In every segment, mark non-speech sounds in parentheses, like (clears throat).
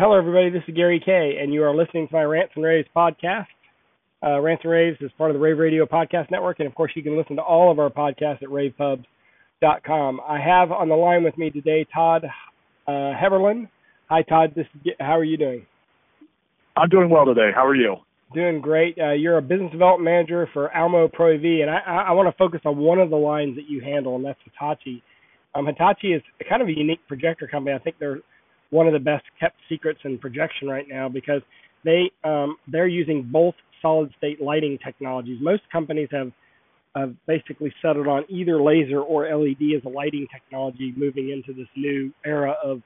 Hello, everybody. This is Gary Kayye, and you are listening to my Rants and Raves podcast. Uh, Rants and Raves is part of the Rave Radio Podcast Network, and of course, you can listen to all of our podcasts at ravepubs.com. I have on the line with me today Todd uh, Heberlein. Hi, Todd. This is, how are you doing? I'm doing well today. How are you? Doing great. Uh, you're a business development manager for Almo Pro AV, and I, I, I want to focus on one of the lines that you handle, and that's Hitachi. Um, Hitachi is kind of a unique projector company. I think they're one of the best kept secrets in projection right now because they um, they're using both solid state lighting technologies. Most companies have have basically settled on either laser or LED as a lighting technology moving into this new era of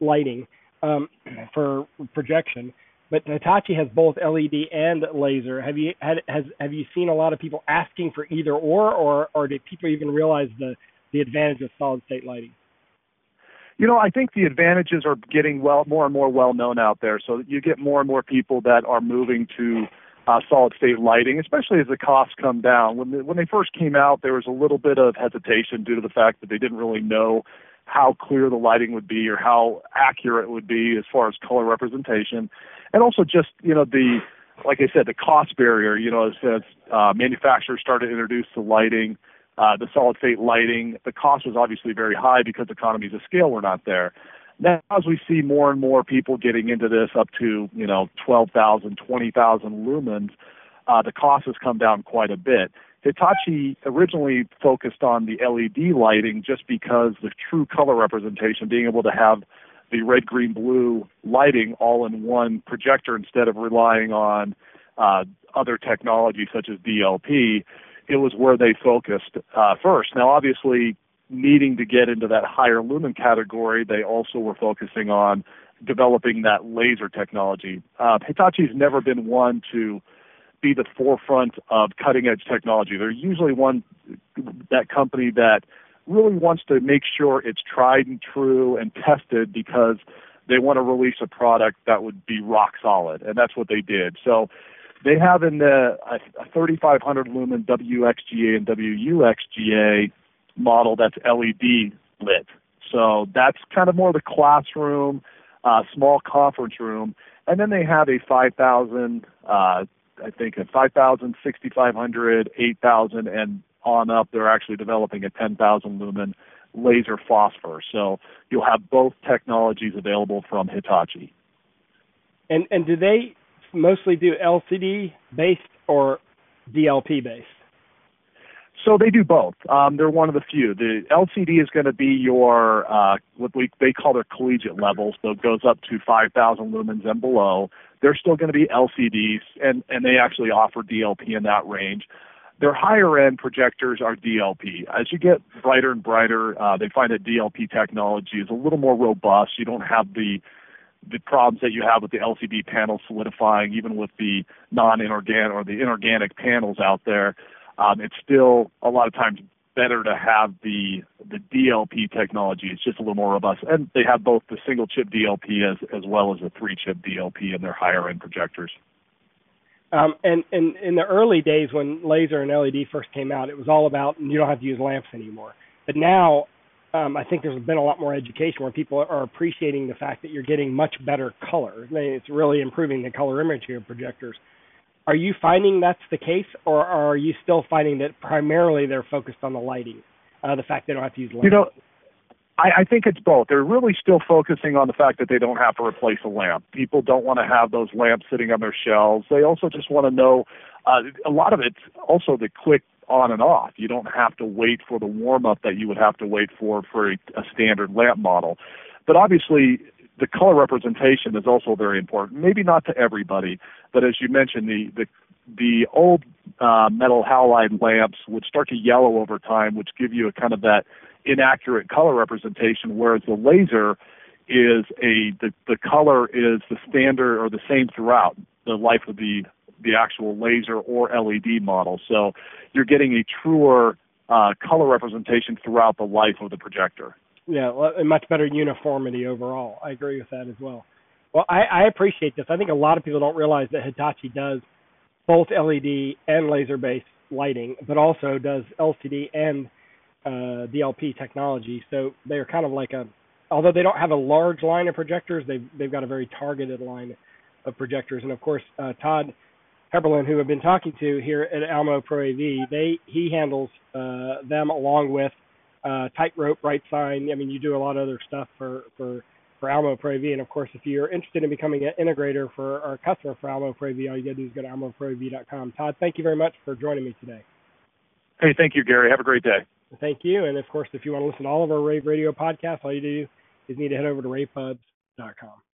lighting um, (clears throat) for projection. But Hitachi has both LED and laser. Have you had has have you seen a lot of people asking for either or, or or did people even realize the the advantage of solid state lighting? You know, I think the advantages are getting well more and more well known out there. So you get more and more people that are moving to uh, solid state lighting, especially as the costs come down. When they, when they first came out, there was a little bit of hesitation due to the fact that they didn't really know how clear the lighting would be or how accurate it would be as far as color representation, and also just you know the like I said the cost barrier. You know, as, as uh, manufacturers started to introduce the lighting uh, the solid state lighting. The cost was obviously very high because economies of scale were not there. Now, as we see more and more people getting into this up to, you know, 12,000, 20,000 lumens, uh, the cost has come down quite a bit. Hitachi originally focused on the LED lighting just because the true color representation, being able to have the red, green, blue lighting all in one projector instead of relying on uh, other technology such as DLP, it was where they focused uh, first. Now, obviously, needing to get into that higher lumen category, they also were focusing on developing that laser technology. Uh, Hitachi's never been one to be the forefront of cutting edge technology. They're usually one that company that really wants to make sure it's tried and true and tested because they want to release a product that would be rock solid, and that's what they did. So they have in the a, a 3500 lumen WXGA and WUXGA model that's LED lit. So that's kind of more the classroom, uh, small conference room, and then they have a 5000, uh, I think a 5000, 6500, 8000, and on up. They're actually developing a 10,000 lumen laser phosphor. So you'll have both technologies available from Hitachi. And and do they mostly do LCD based or DLP based? So they do both. Um, they're one of the few. The LCD is going to be your uh, what we they call their collegiate level, so it goes up to 5,000 lumens and below. They're still going to be LCDs, and and they actually offer DLP in that range. Their higher end projectors are DLP. As you get brighter and brighter, uh, they find that DLP technology is a little more robust. You don't have the the problems that you have with the LCD panels solidifying, even with the non-inorganic or the inorganic panels out there, um, it's still a lot of times better to have the the DLP technology. It's just a little more robust, and they have both the single chip DLP as as well as the three chip DLP in their higher end projectors. Um, and, and in the early days when laser and LED first came out, it was all about you don't have to use lamps anymore. But now um, I think there's been a lot more education where people are appreciating the fact that you're getting much better color. I mean, it's really improving the color imagery of projectors. Are you finding that's the case, or are you still finding that primarily they're focused on the lighting, uh, the fact they don't have to use lamps? You know, I, I think it's both. They're really still focusing on the fact that they don't have to replace a lamp. People don't want to have those lamps sitting on their shelves. They also just want to know. Uh, a lot of it's also the quick on and off. You don't have to wait for the warm up that you would have to wait for for a, a standard lamp model. But obviously, the color representation is also very important. Maybe not to everybody, but as you mentioned, the the the old uh, metal halide lamps would start to yellow over time, which give you a kind of that inaccurate color representation. Whereas the laser is a the the color is the standard or the same throughout the life of the the actual laser or LED model. So you're getting a truer uh, color representation throughout the life of the projector. Yeah, well, a much better uniformity overall. I agree with that as well. Well, I, I appreciate this. I think a lot of people don't realize that Hitachi does both LED and laser-based lighting, but also does LCD and uh, DLP technology. So they're kind of like a although they don't have a large line of projectors, they've they've got a very targeted line of projectors. And of course, uh, Todd Heberlein, who I've been talking to here at Almo Pro AV, they he handles uh, them along with uh, Tightrope, Bright Sign. I mean, you do a lot of other stuff for for for Almo Pro AV. And of course, if you're interested in becoming an integrator for our customer for Almo Pro AV, all you got to do is go to almoproav.com. Todd, thank you very much for joining me today. Hey, thank you, Gary. Have a great day. Thank you. And of course, if you want to listen to all of our Rave Radio podcasts, all you do is need to head over to ravepubs.com.